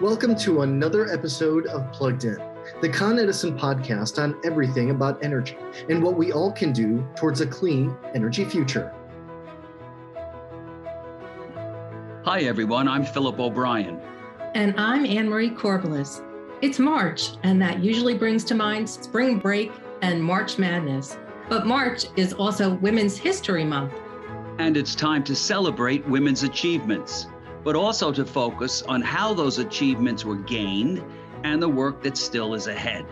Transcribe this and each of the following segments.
Welcome to another episode of Plugged In, the Con Edison podcast on everything about energy and what we all can do towards a clean energy future. Hi, everyone. I'm Philip O'Brien. And I'm Anne Marie Corbelis. It's March, and that usually brings to mind spring break and March Madness. But March is also Women's History Month. And it's time to celebrate women's achievements but also to focus on how those achievements were gained and the work that still is ahead.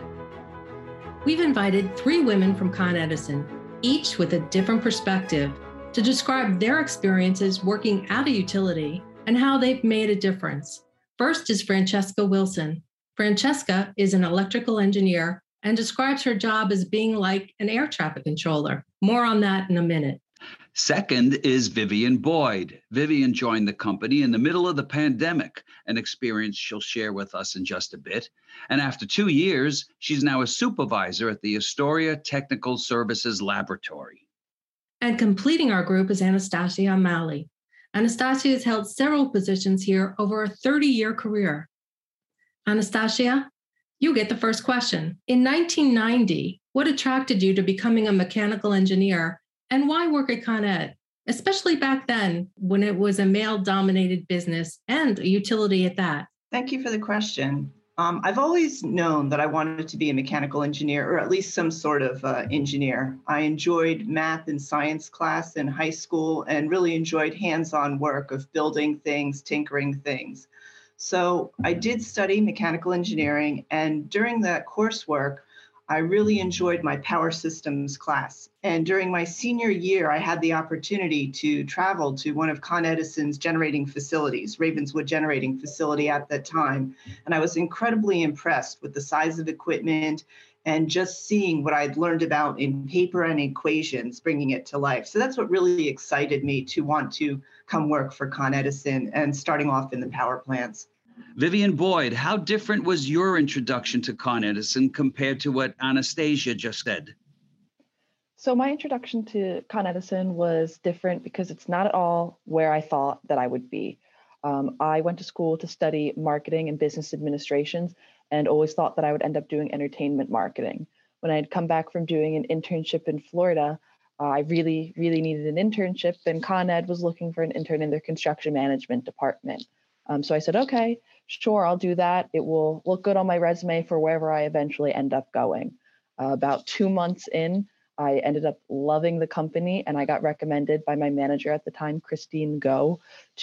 We've invited three women from Con Edison, each with a different perspective, to describe their experiences working at a utility and how they've made a difference. First is Francesca Wilson. Francesca is an electrical engineer and describes her job as being like an air traffic controller. More on that in a minute. Second is Vivian Boyd. Vivian joined the company in the middle of the pandemic, an experience she'll share with us in just a bit. And after two years, she's now a supervisor at the Astoria Technical Services Laboratory. And completing our group is Anastasia Malley. Anastasia has held several positions here over a 30 year career. Anastasia, you get the first question. In 1990, what attracted you to becoming a mechanical engineer and why work at Con Ed? Especially back then when it was a male dominated business and a utility at that. Thank you for the question. Um, I've always known that I wanted to be a mechanical engineer or at least some sort of uh, engineer. I enjoyed math and science class in high school and really enjoyed hands on work of building things, tinkering things. So I did study mechanical engineering, and during that coursework, I really enjoyed my power systems class. And during my senior year, I had the opportunity to travel to one of Con Edison's generating facilities, Ravenswood Generating Facility at that time. And I was incredibly impressed with the size of equipment and just seeing what I'd learned about in paper and equations, bringing it to life. So that's what really excited me to want to come work for Con Edison and starting off in the power plants. Vivian Boyd, how different was your introduction to Con Edison compared to what Anastasia just said? So, my introduction to Con Edison was different because it's not at all where I thought that I would be. Um, I went to school to study marketing and business administrations and always thought that I would end up doing entertainment marketing. When I had come back from doing an internship in Florida, uh, I really, really needed an internship, and Con Ed was looking for an intern in their construction management department. Um, so I said, okay, sure, I'll do that. It will look good on my resume for wherever I eventually end up going. Uh, about two months in, I ended up loving the company and I got recommended by my manager at the time, Christine Go,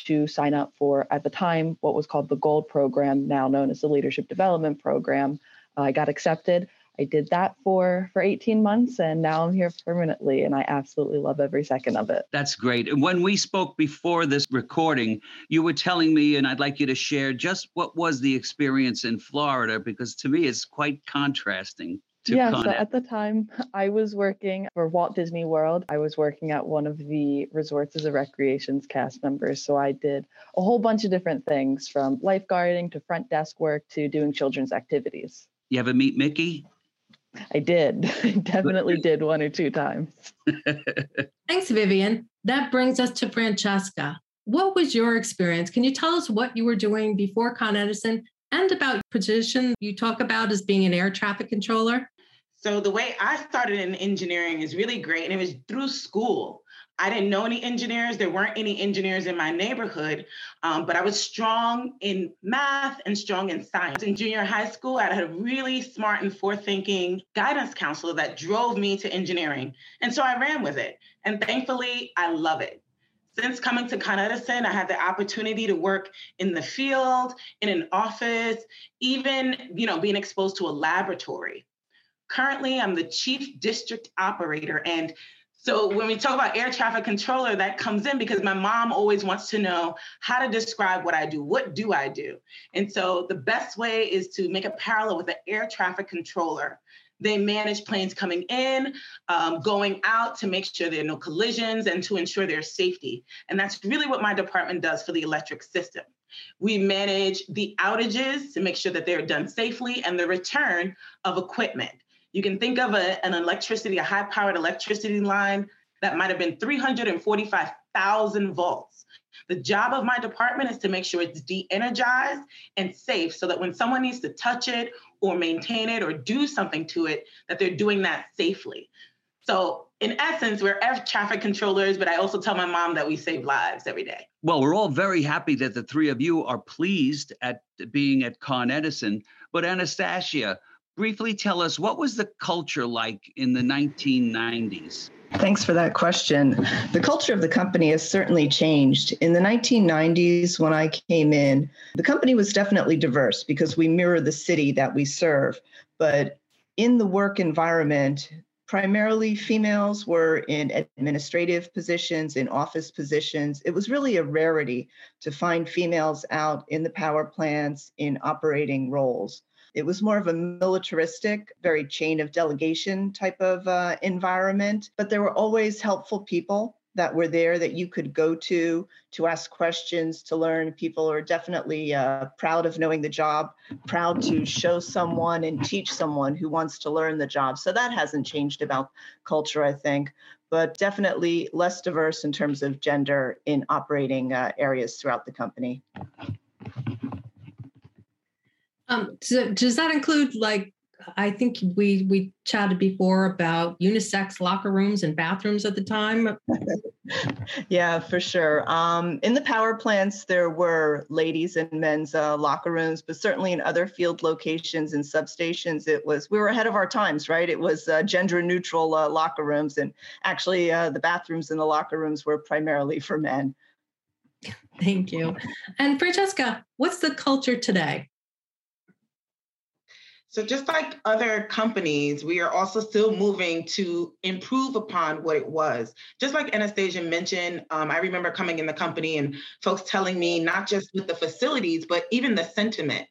to sign up for, at the time, what was called the Gold Program, now known as the Leadership Development Program. I got accepted. I did that for for 18 months and now I'm here permanently and I absolutely love every second of it. That's great. And when we spoke before this recording, you were telling me and I'd like you to share just what was the experience in Florida because to me it's quite contrasting. yeah, so at the time I was working for Walt Disney World. I was working at one of the resorts as a recreations cast member. So I did a whole bunch of different things from lifeguarding to front desk work to doing children's activities. You ever meet Mickey? I did. I definitely did one or two times. Thanks, Vivian. That brings us to Francesca. What was your experience? Can you tell us what you were doing before Con Edison and about position you talk about as being an air traffic controller? So the way I started in engineering is really great, and it was through school. I didn't know any engineers. There weren't any engineers in my neighborhood, um, but I was strong in math and strong in science. In junior high school, I had a really smart and forward-thinking guidance counselor that drove me to engineering. And so I ran with it. And thankfully, I love it. Since coming to Con Edison, I had the opportunity to work in the field, in an office, even, you know, being exposed to a laboratory. Currently, I'm the chief district operator and so when we talk about air traffic controller, that comes in because my mom always wants to know how to describe what I do. What do I do? And so the best way is to make a parallel with an air traffic controller. They manage planes coming in, um, going out to make sure there are no collisions and to ensure their safety. And that's really what my department does for the electric system. We manage the outages to make sure that they're done safely and the return of equipment. You can think of a, an electricity, a high powered electricity line that might have been 345,000 volts. The job of my department is to make sure it's de energized and safe so that when someone needs to touch it or maintain it or do something to it, that they're doing that safely. So, in essence, we're air traffic controllers, but I also tell my mom that we save lives every day. Well, we're all very happy that the three of you are pleased at being at Con Edison. But Anastasia, briefly tell us what was the culture like in the 1990s? Thanks for that question. The culture of the company has certainly changed. In the 1990s, when I came in, the company was definitely diverse because we mirror the city that we serve. But in the work environment, primarily females were in administrative positions, in office positions. It was really a rarity to find females out in the power plants in operating roles. It was more of a militaristic, very chain of delegation type of uh, environment, but there were always helpful people that were there that you could go to to ask questions to learn. People are definitely uh, proud of knowing the job proud to show someone and teach someone who wants to learn the job. So that hasn't changed about culture i think but definitely less diverse in terms of gender in operating uh, areas throughout the company um, so does that include like I think we we chatted before about unisex locker rooms and bathrooms at the time. yeah, for sure. Um, in the power plants, there were ladies and men's uh, locker rooms, but certainly in other field locations and substations, it was we were ahead of our times, right? It was uh, gender neutral uh, locker rooms, and actually, uh, the bathrooms in the locker rooms were primarily for men. Thank you. And Francesca, what's the culture today? So, just like other companies, we are also still moving to improve upon what it was. Just like Anastasia mentioned, um, I remember coming in the company and folks telling me not just with the facilities, but even the sentiment.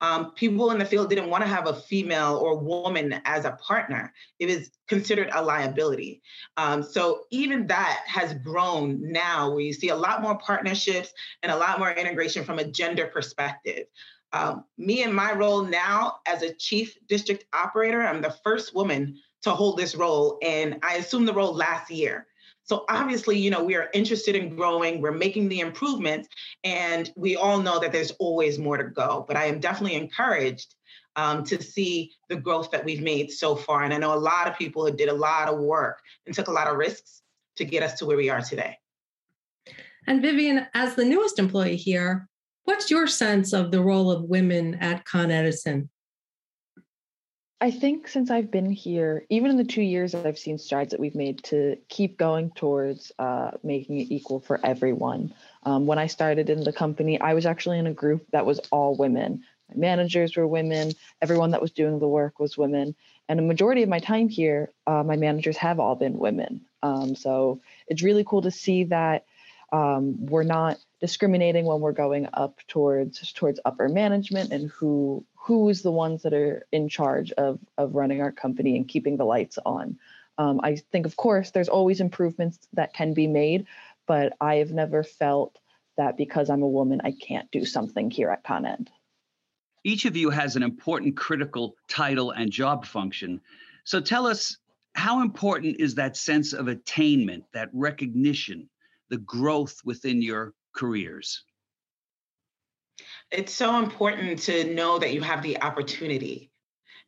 Um, people in the field didn't want to have a female or woman as a partner. It was considered a liability. Um, so even that has grown now, where you see a lot more partnerships and a lot more integration from a gender perspective. Um, me and my role now as a chief district operator, I'm the first woman to hold this role, and I assumed the role last year. So obviously, you know, we are interested in growing, we're making the improvements, and we all know that there's always more to go. But I am definitely encouraged um, to see the growth that we've made so far. And I know a lot of people who did a lot of work and took a lot of risks to get us to where we are today. And Vivian, as the newest employee here, What's your sense of the role of women at Con Edison? I think since I've been here, even in the two years that I've seen strides that we've made to keep going towards uh, making it equal for everyone. Um, when I started in the company, I was actually in a group that was all women. My managers were women, everyone that was doing the work was women. And a majority of my time here, uh, my managers have all been women. Um, so it's really cool to see that um, we're not discriminating when we're going up towards towards upper management and who who's the ones that are in charge of of running our company and keeping the lights on. Um, I think, of course, there's always improvements that can be made, but I have never felt that because I'm a woman, I can't do something here at Con Ed. Each of you has an important critical title and job function. So tell us how important is that sense of attainment, that recognition, the growth within your careers? It's so important to know that you have the opportunity.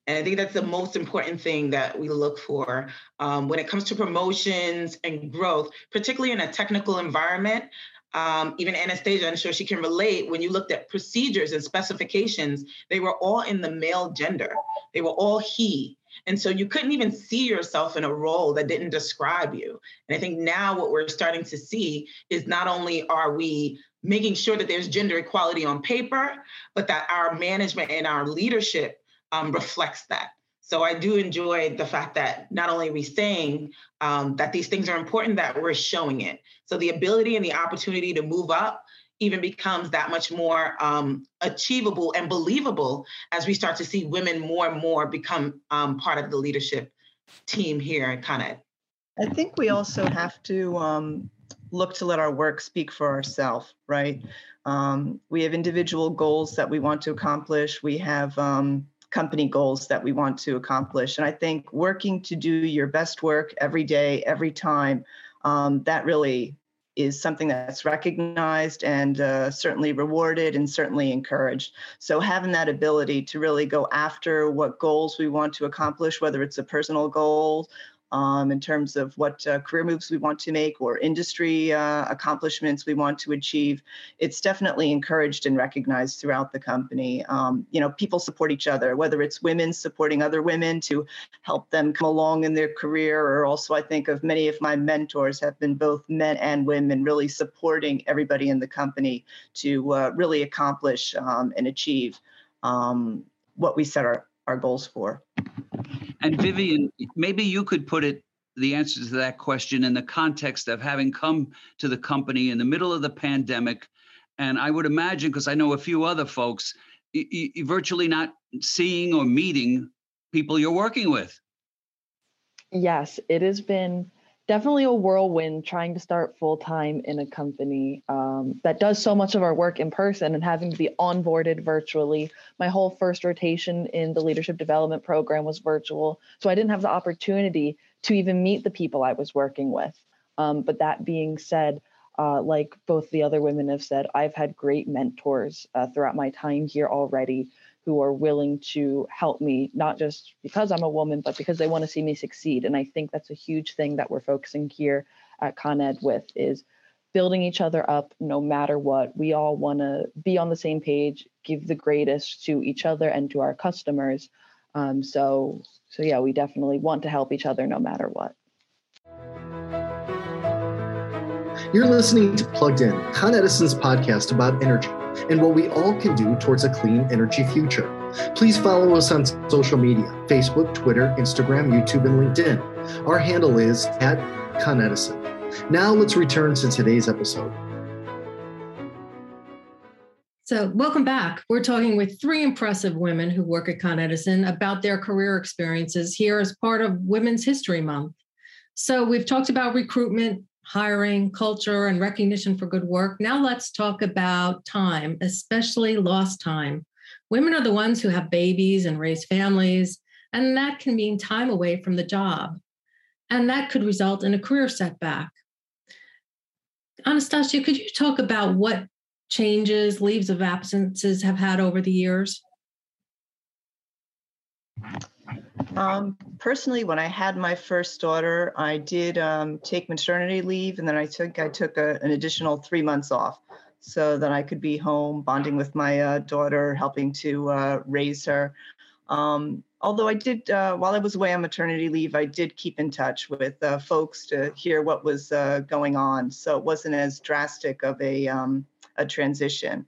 And I think that's the most important thing that we look for um, when it comes to promotions and growth, particularly in a technical environment. Um, even Anastasia, I'm sure she can relate. When you looked at procedures and specifications, they were all in the male gender. They were all he. And so you couldn't even see yourself in a role that didn't describe you. And I think now what we're starting to see is not only are we making sure that there's gender equality on paper, but that our management and our leadership um, reflects that. So I do enjoy the fact that not only are we saying um, that these things are important, that we're showing it. So the ability and the opportunity to move up even becomes that much more um, achievable and believable as we start to see women more and more become um, part of the leadership team here at Con Ed. I think we also have to um, look to let our work speak for ourselves, right? Um, we have individual goals that we want to accomplish. We have um, company goals that we want to accomplish. And I think working to do your best work every day, every time, um, that really is something that's recognized and uh, certainly rewarded and certainly encouraged. So, having that ability to really go after what goals we want to accomplish, whether it's a personal goal um, in terms of what uh, career moves we want to make or industry uh, accomplishments we want to achieve. It's definitely encouraged and recognized throughout the company. Um, you know, people support each other, whether it's women supporting other women to help them come along in their career, or also I think of many of my mentors have been both men and women, really supporting everybody in the company to uh, really accomplish um, and achieve um, what we set our, our goals for. And Vivian, maybe you could put it the answer to that question in the context of having come to the company in the middle of the pandemic. And I would imagine, because I know a few other folks, you, you virtually not seeing or meeting people you're working with. Yes, it has been definitely a whirlwind trying to start full time in a company um, that does so much of our work in person and having to be onboarded virtually. My whole first rotation in the leadership development program was virtual, so I didn't have the opportunity to even meet the people I was working with. Um, but that being said, uh, like both the other women have said, I've had great mentors uh, throughout my time here already who are willing to help me, not just because I'm a woman, but because they want to see me succeed. And I think that's a huge thing that we're focusing here at Con Ed with is building each other up no matter what. We all want to be on the same page, give the greatest to each other and to our customers. Um, so, so yeah, we definitely want to help each other no matter what. You're listening to Plugged In, Con Edison's podcast about energy and what we all can do towards a clean energy future. Please follow us on social media Facebook, Twitter, Instagram, YouTube, and LinkedIn. Our handle is at Con Edison. Now let's return to today's episode. So, welcome back. We're talking with three impressive women who work at Con Edison about their career experiences here as part of Women's History Month. So, we've talked about recruitment, hiring, culture, and recognition for good work. Now let's talk about time, especially lost time. Women are the ones who have babies and raise families, and that can mean time away from the job. And that could result in a career setback. Anastasia, could you talk about what changes leaves of absences have had over the years? Um, personally, when I had my first daughter, I did um, take maternity leave, and then I think I took a, an additional three months off so that I could be home bonding with my uh, daughter, helping to uh, raise her. Um, although I did, uh, while I was away on maternity leave, I did keep in touch with uh, folks to hear what was uh, going on. So it wasn't as drastic of a, um, a transition.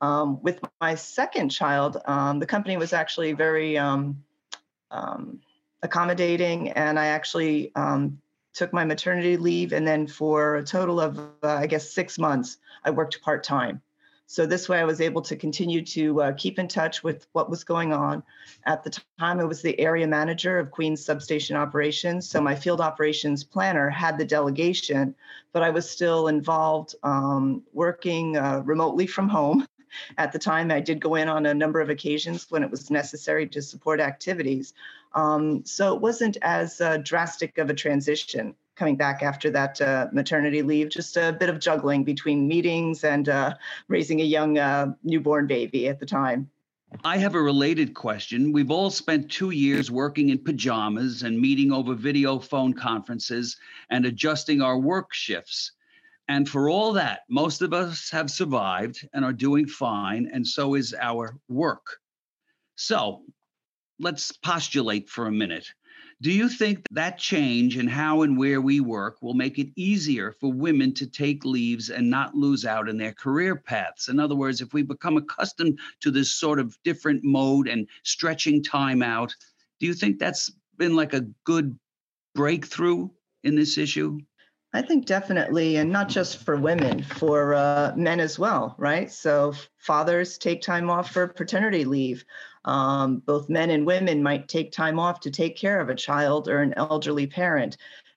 Um, with my second child, um, the company was actually very um, accommodating, and I actually um, took my maternity leave, and then for a total of uh, I guess six months, I worked part time. So this way, I was able to continue to uh, keep in touch with what was going on. At the time, I was the area manager of Queens Substation Operations. So my field operations planner had the delegation, but I was still involved um, working uh, remotely from home at the time, I did go in on a number of occasions when it was necessary to support activities. Um, so it wasn't as uh, drastic of a transition coming back after that uh, maternity leave, just a bit of juggling between meetings and uh, raising a young uh, newborn baby at the time. I have a related question. We've all spent two years working in pajamas and meeting over video phone conferences and adjusting our work shifts. And for all that, most of us have survived and are doing fine, and so is our work. So let's postulate for a minute. Do you think that change in how and where we work will make it easier for women to take leaves and not lose out in their career paths? In other words, if we become accustomed to this sort of different mode and stretching time out, do you think that's been like a good breakthrough in this issue? I think definitely, and not just for women, for uh, men as well, right? So fathers take time off for paternity leave. Um, both men and women might take time off to take care of a child or an elderly parent.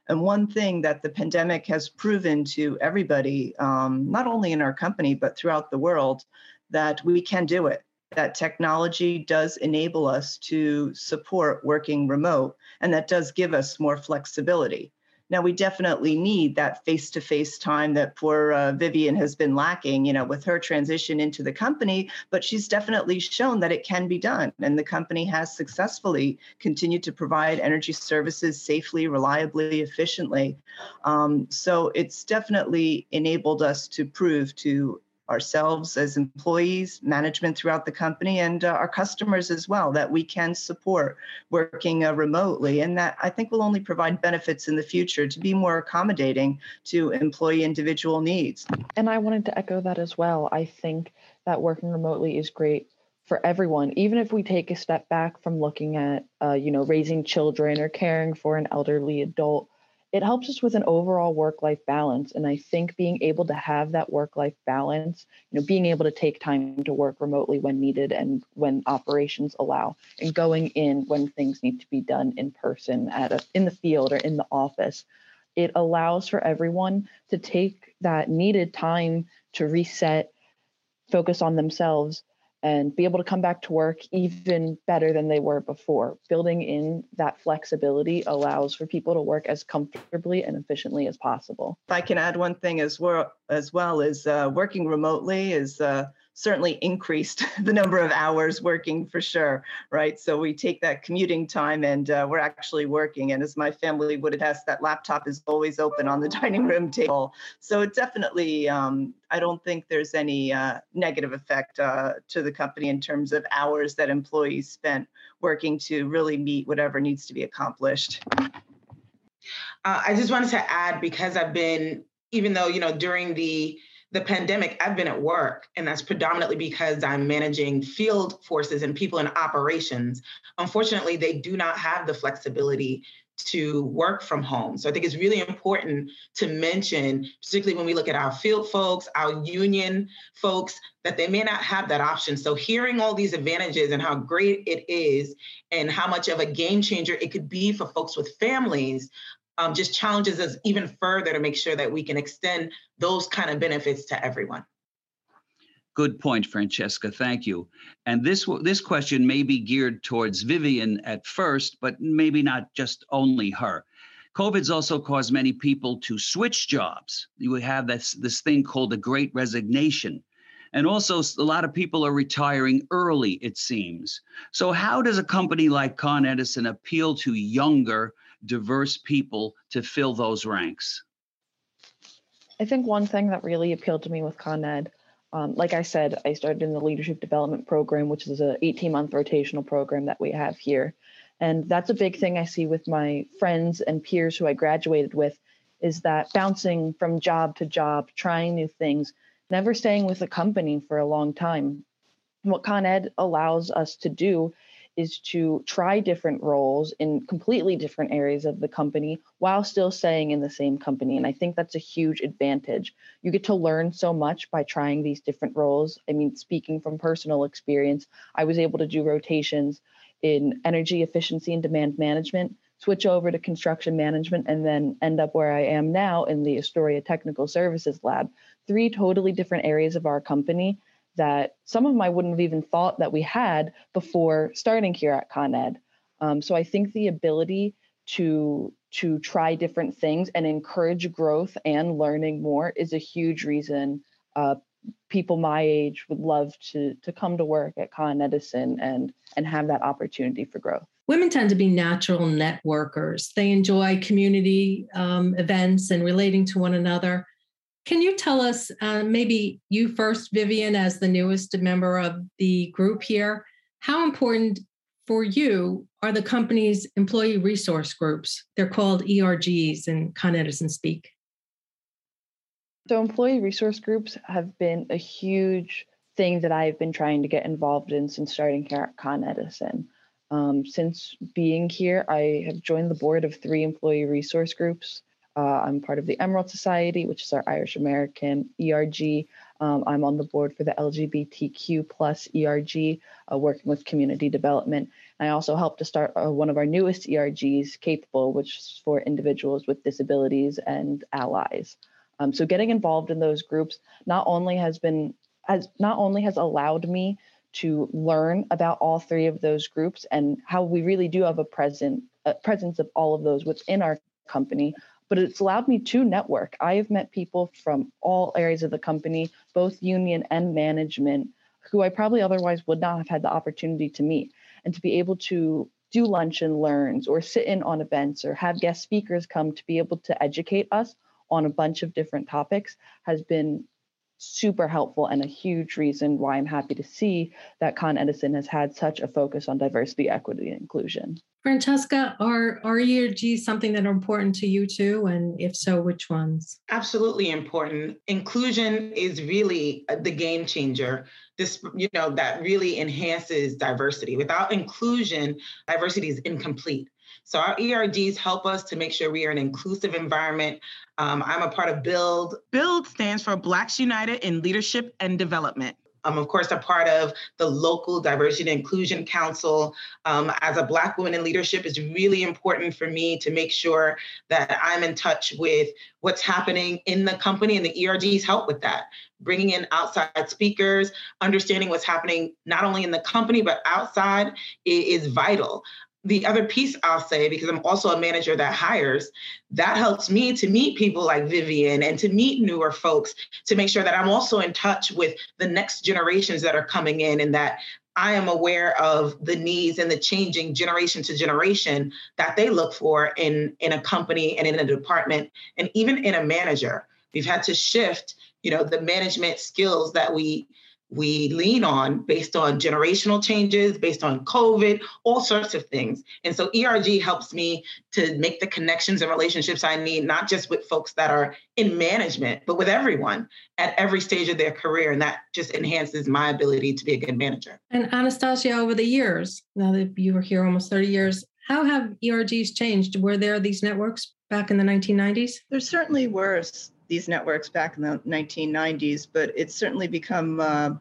And one thing that the pandemic has proven to everybody, um, not only in our company, but throughout the world, that we can do it. That technology does enable us to support working remote, and that does give us more flexibility. Now, we definitely need that face to face time that poor uh, Vivian has been lacking, you know, with her transition into the company, but she's definitely shown that it can be done. And the company has successfully continued to provide energy services safely, reliably, efficiently. Um, so it's definitely enabled us to prove to ourselves as employees, management throughout the company, and uh, our customers as well, that we can support working uh, remotely. And that I think will only provide benefits in the future to be more accommodating to employee individual needs. And I wanted to echo that as well. I think that working remotely is great for everyone even if we take a step back from looking at uh, you know raising children or caring for an elderly adult it helps us with an overall work life balance and i think being able to have that work life balance you know being able to take time to work remotely when needed and when operations allow and going in when things need to be done in person at a, in the field or in the office it allows for everyone to take that needed time to reset focus on themselves and be able to come back to work even better than they were before. Building in that flexibility allows for people to work as comfortably and efficiently as possible. If I can add one thing as well, as well is uh, working remotely is uh, certainly increased the number of hours working for sure, right? So we take that commuting time and uh, we're actually working. And as my family would attest, that laptop is always open on the dining room table. So it definitely, um, I don't think there's any uh, negative effect uh, to the company in terms of hours that employees spent working to really meet whatever needs to be accomplished. Uh, I just wanted to add because I've been, even though, you know, during the the pandemic, I've been at work, and that's predominantly because I'm managing field forces and people in operations. Unfortunately, they do not have the flexibility to work from home. So I think it's really important to mention, particularly when we look at our field folks, our union folks, that they may not have that option. So hearing all these advantages and how great it is and how much of a game changer it could be for folks with families, um, just challenges us even further to make sure that we can extend those kind of benefits to everyone. Good point, Francesca. Thank you. And this this question may be geared towards Vivian at first, but maybe not just only her. COVID's also caused many people to switch jobs. You have this this thing called the Great Resignation. And also, a lot of people are retiring early, it seems. So, how does a company like Con Edison appeal to younger diverse people to fill those ranks? I think one thing that really appealed to me with Con Ed, um, like I said, I started in the leadership development program, which is a 18 month rotational program that we have here. And that's a big thing I see with my friends and peers who I graduated with is that bouncing from job to job, trying new things, never staying with a company for a long time. What Con Ed allows us to do is to try different roles in completely different areas of the company while still staying in the same company. And I think that's a huge advantage. You get to learn so much by trying these different roles. I mean, speaking from personal experience, I was able to do rotations in energy efficiency and demand management, switch over to construction management, and then end up where I am now in the Astoria Technical Services Lab. Three totally different areas of our company that some of them I wouldn't have even thought that we had before starting here at Con Ed. Um, so I think the ability to to try different things and encourage growth and learning more is a huge reason uh, people my age would love to to come to work at Con Edison and and have that opportunity for growth. Women tend to be natural networkers. They enjoy community um, events and relating to one another. Can you tell us, uh, maybe you first, Vivian, as the newest member of the group here, how important for you are the company's employee resource groups? They're called ERGs in Con Edison speak. So, employee resource groups have been a huge thing that I've been trying to get involved in since starting here at Con Edison. Um, since being here, I have joined the board of three employee resource groups. Uh, I'm part of the Emerald Society, which is our Irish American ERG. Um, I'm on the board for the LGBTQ plus ERG, uh, working with community development. I also helped to start uh, one of our newest ERGs, Capable, which is for individuals with disabilities and allies. Um, so getting involved in those groups not only has been has not only has allowed me to learn about all three of those groups and how we really do have a present a presence of all of those within our company, but it's allowed me to network. I have met people from all areas of the company, both union and management, who I probably otherwise would not have had the opportunity to meet. And to be able to do lunch and learns or sit in on events or have guest speakers come to be able to educate us on a bunch of different topics has been super helpful and a huge reason why I'm happy to see that Con Edison has had such a focus on diversity, equity, and inclusion. Francesca, are, are ERGs something that are important to you too? And if so, which ones? Absolutely important. Inclusion is really uh, the game changer. This, you know, that really enhances diversity. Without inclusion, diversity is incomplete. So our ERGs help us to make sure we are an inclusive environment. Um, I'm a part of BUILD. BUILD stands for Blacks United in Leadership and Development. I'm, of course, a part of the local Diversity and Inclusion Council. Um, as a Black woman in leadership, it's really important for me to make sure that I'm in touch with what's happening in the company, and the ERGs help with that. Bringing in outside speakers, understanding what's happening not only in the company, but outside is vital the other piece I'll say, because I'm also a manager that hires, that helps me to meet people like Vivian and to meet newer folks to make sure that I'm also in touch with the next generations that are coming in and that I am aware of the needs and the changing generation to generation that they look for in, in a company and in a department and even in a manager. We've had to shift, you know, the management skills that we we lean on based on generational changes, based on COVID, all sorts of things. And so ERG helps me to make the connections and relationships I need, not just with folks that are in management, but with everyone at every stage of their career. And that just enhances my ability to be a good manager. And Anastasia, over the years, now that you were here almost 30 years, how have ERGs changed? Were there these networks back in the 1990s? There certainly were these networks back in the 1990s, but it's certainly become uh,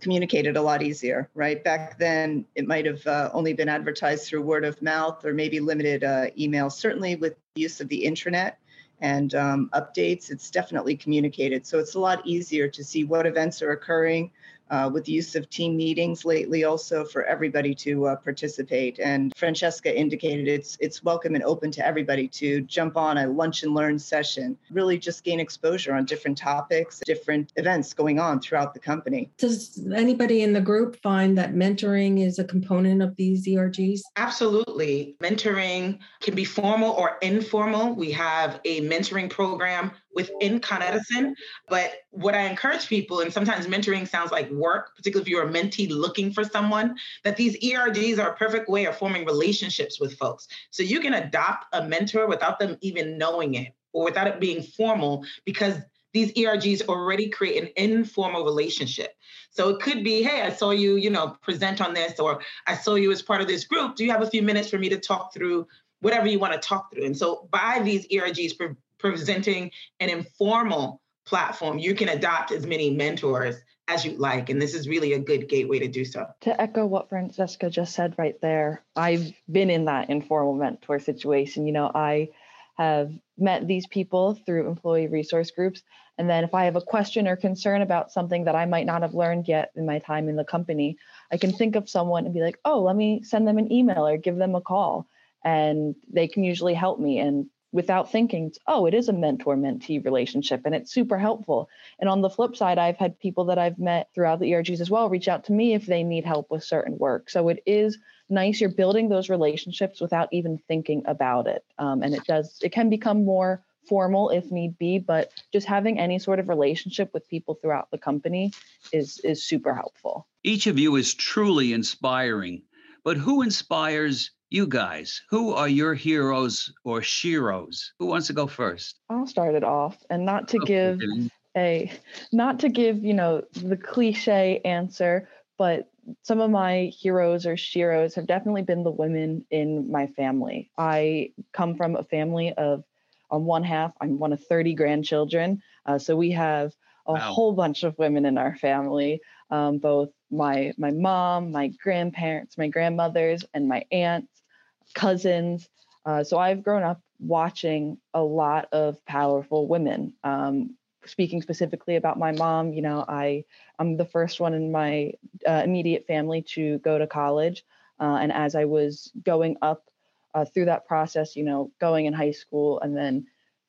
communicated a lot easier, right? Back then, it might have uh, only been advertised through word of mouth or maybe limited uh, email. Certainly, with the use of the intranet and um, updates, it's definitely communicated. So it's a lot easier to see what events are occurring, uh, with the use of team meetings lately also for everybody to uh, participate. And Francesca indicated it's it's welcome and open to everybody to jump on a lunch and learn session, really just gain exposure on different topics, different events going on throughout the company. Does anybody in the group find that mentoring is a component of these ERGs? Absolutely. Mentoring can be formal or informal. We have a mentoring program within Con Edison. But what I encourage people, and sometimes mentoring sounds like work, particularly if you're a mentee looking for someone, that these ERGs are a perfect way of forming relationships with folks. So you can adopt a mentor without them even knowing it or without it being formal because these ERGs already create an informal relationship. So it could be, hey, I saw you, you know, present on this, or I saw you as part of this group. Do you have a few minutes for me to talk through whatever you want to talk through? And so by these ERGs Mm-hmm. presenting an informal platform, you can adopt as many mentors as you like. And this is really a good gateway to do so. To echo what Francesca just said right there, I've been in that informal mentor situation. You know, I have met these people through employee resource groups. And then if I have a question or concern about something that I might not have learned yet in my time in the company, I can think of someone and be like, oh, let me send them an email or give them a call. And they can usually help me. And without thinking, oh, it is a mentor mentee relationship and it's super helpful. And on the flip side, I've had people that I've met throughout the ERGs as well reach out to me if they need help with certain work. So it is nice. You're building those relationships without even thinking about it. Um, and it does, it can become more formal if need be, but just having any sort of relationship with people throughout the company is is super helpful. Each of you is truly inspiring. But who inspires you guys, who are your heroes or sheroes? Who wants to go first? I'll start it off, and not to give a, not to give you know the cliche answer, but some of my heroes or sheroes have definitely been the women in my family. I come from a family of, on one half, I'm one of 30 grandchildren, uh, so we have a wow. whole bunch of women in our family, um, both my my mom, my grandparents, my grandmothers, and my aunts cousins. Uh, so I've grown up watching a lot of powerful women. Um, speaking specifically about my mom, you know, I I'm the first one in my uh, immediate family to go to college, uh, and as I was going up uh, through that process, you know, going in high school and then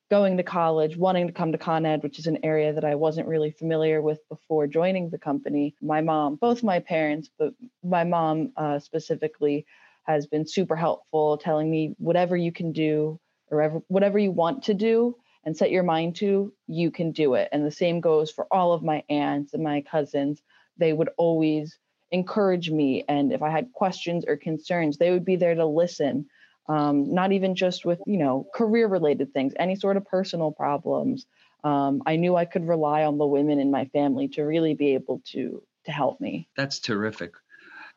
going to college, wanting to come to Con Ed, which is an area that I wasn't really familiar with before joining the company. My mom, both my parents, but my mom uh, specifically, has been super helpful, telling me whatever you can do or whatever you want to do and set your mind to, you can do it. And the same goes for all of my aunts and my cousins. They would always encourage me. And if I had questions or concerns, they would be there to listen um, not even just with you know career related things any sort of personal problems um, i knew i could rely on the women in my family to really be able to to help me that's terrific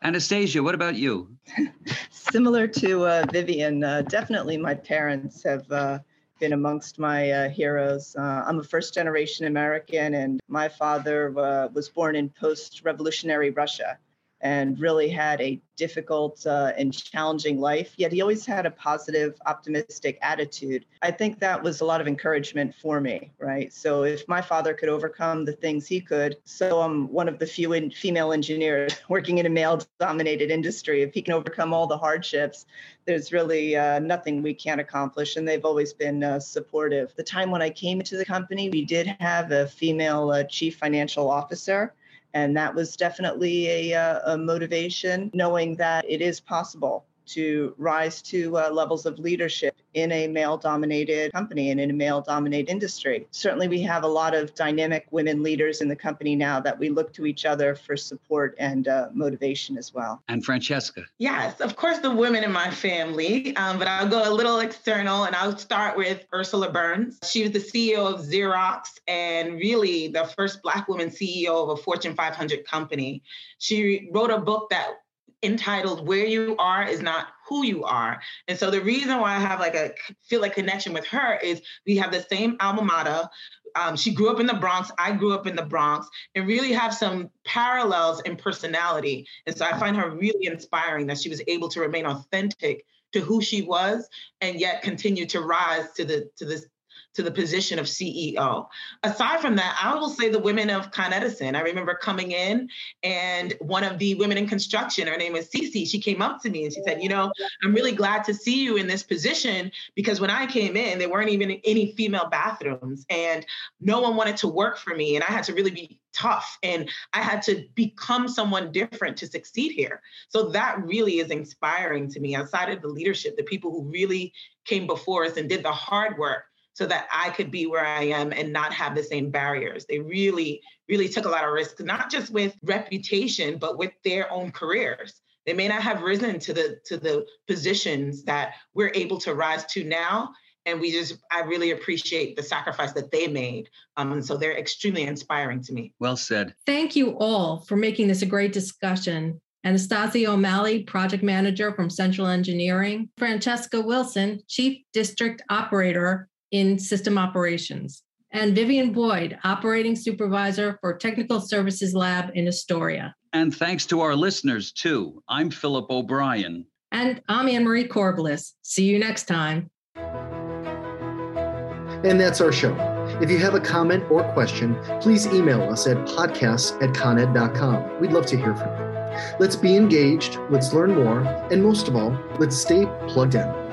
anastasia what about you similar to uh, vivian uh, definitely my parents have uh, been amongst my uh, heroes. Uh, I'm a first generation American, and my father uh, was born in post revolutionary Russia and really had a difficult uh, and challenging life, yet he always had a positive, optimistic attitude. I think that was a lot of encouragement for me, right? So if my father could overcome the things he could, so I'm one of the few in female engineers working in a male dominated industry. If he can overcome all the hardships, there's really uh, nothing we can't accomplish. And they've always been uh, supportive. The time when I came into the company, we did have a female uh, chief financial officer. And that was definitely a, uh, a motivation, knowing that it is possible to rise to uh, levels of leadership in a male dominated company and in a male dominated industry. Certainly, we have a lot of dynamic women leaders in the company now that we look to each other for support and uh, motivation as well. And Francesca. Yes, of course, the women in my family, um, but I'll go a little external and I'll start with Ursula Burns. She was the CEO of Xerox and really the first Black woman CEO of a Fortune 500 company. She wrote a book that entitled where you are is not who you are. And so the reason why i have like a feel like connection with her is we have the same alma mater. Um, she grew up in the bronx. I grew up in the bronx and really have some parallels in personality. And so i find her really inspiring that she was able to remain authentic to who she was and yet continue to rise to the to this to the position of CEO. Aside from that, I will say the women of Con Edison. I remember coming in and one of the women in construction, her name is Cece, she came up to me and she said, You know, I'm really glad to see you in this position because when I came in, there weren't even any female bathrooms and no one wanted to work for me. And I had to really be tough and I had to become someone different to succeed here. So that really is inspiring to me outside of the leadership, the people who really came before us and did the hard work so that I could be where I am and not have the same barriers. They really, really took a lot of risks, not just with reputation, but with their own careers. They may not have risen to the to the positions that we're able to rise to now. And we just, I really appreciate the sacrifice that they made. Um, and so they're extremely inspiring to me. Well said. Thank you all for making this a great discussion. Anastasia O'Malley, Project Manager from Central Engineering, Francesca Wilson, Chief District Operator in system operations, and Vivian Boyd, operating supervisor for Technical Services Lab in Astoria. And thanks to our listeners, too. I'm Philip O'Brien. And I'm Anne Marie Corbliss. See you next time. And that's our show. If you have a comment or question, please email us at podcasts at coned.com. We'd love to hear from you. Let's be engaged, let's learn more, and most of all, let's stay plugged in.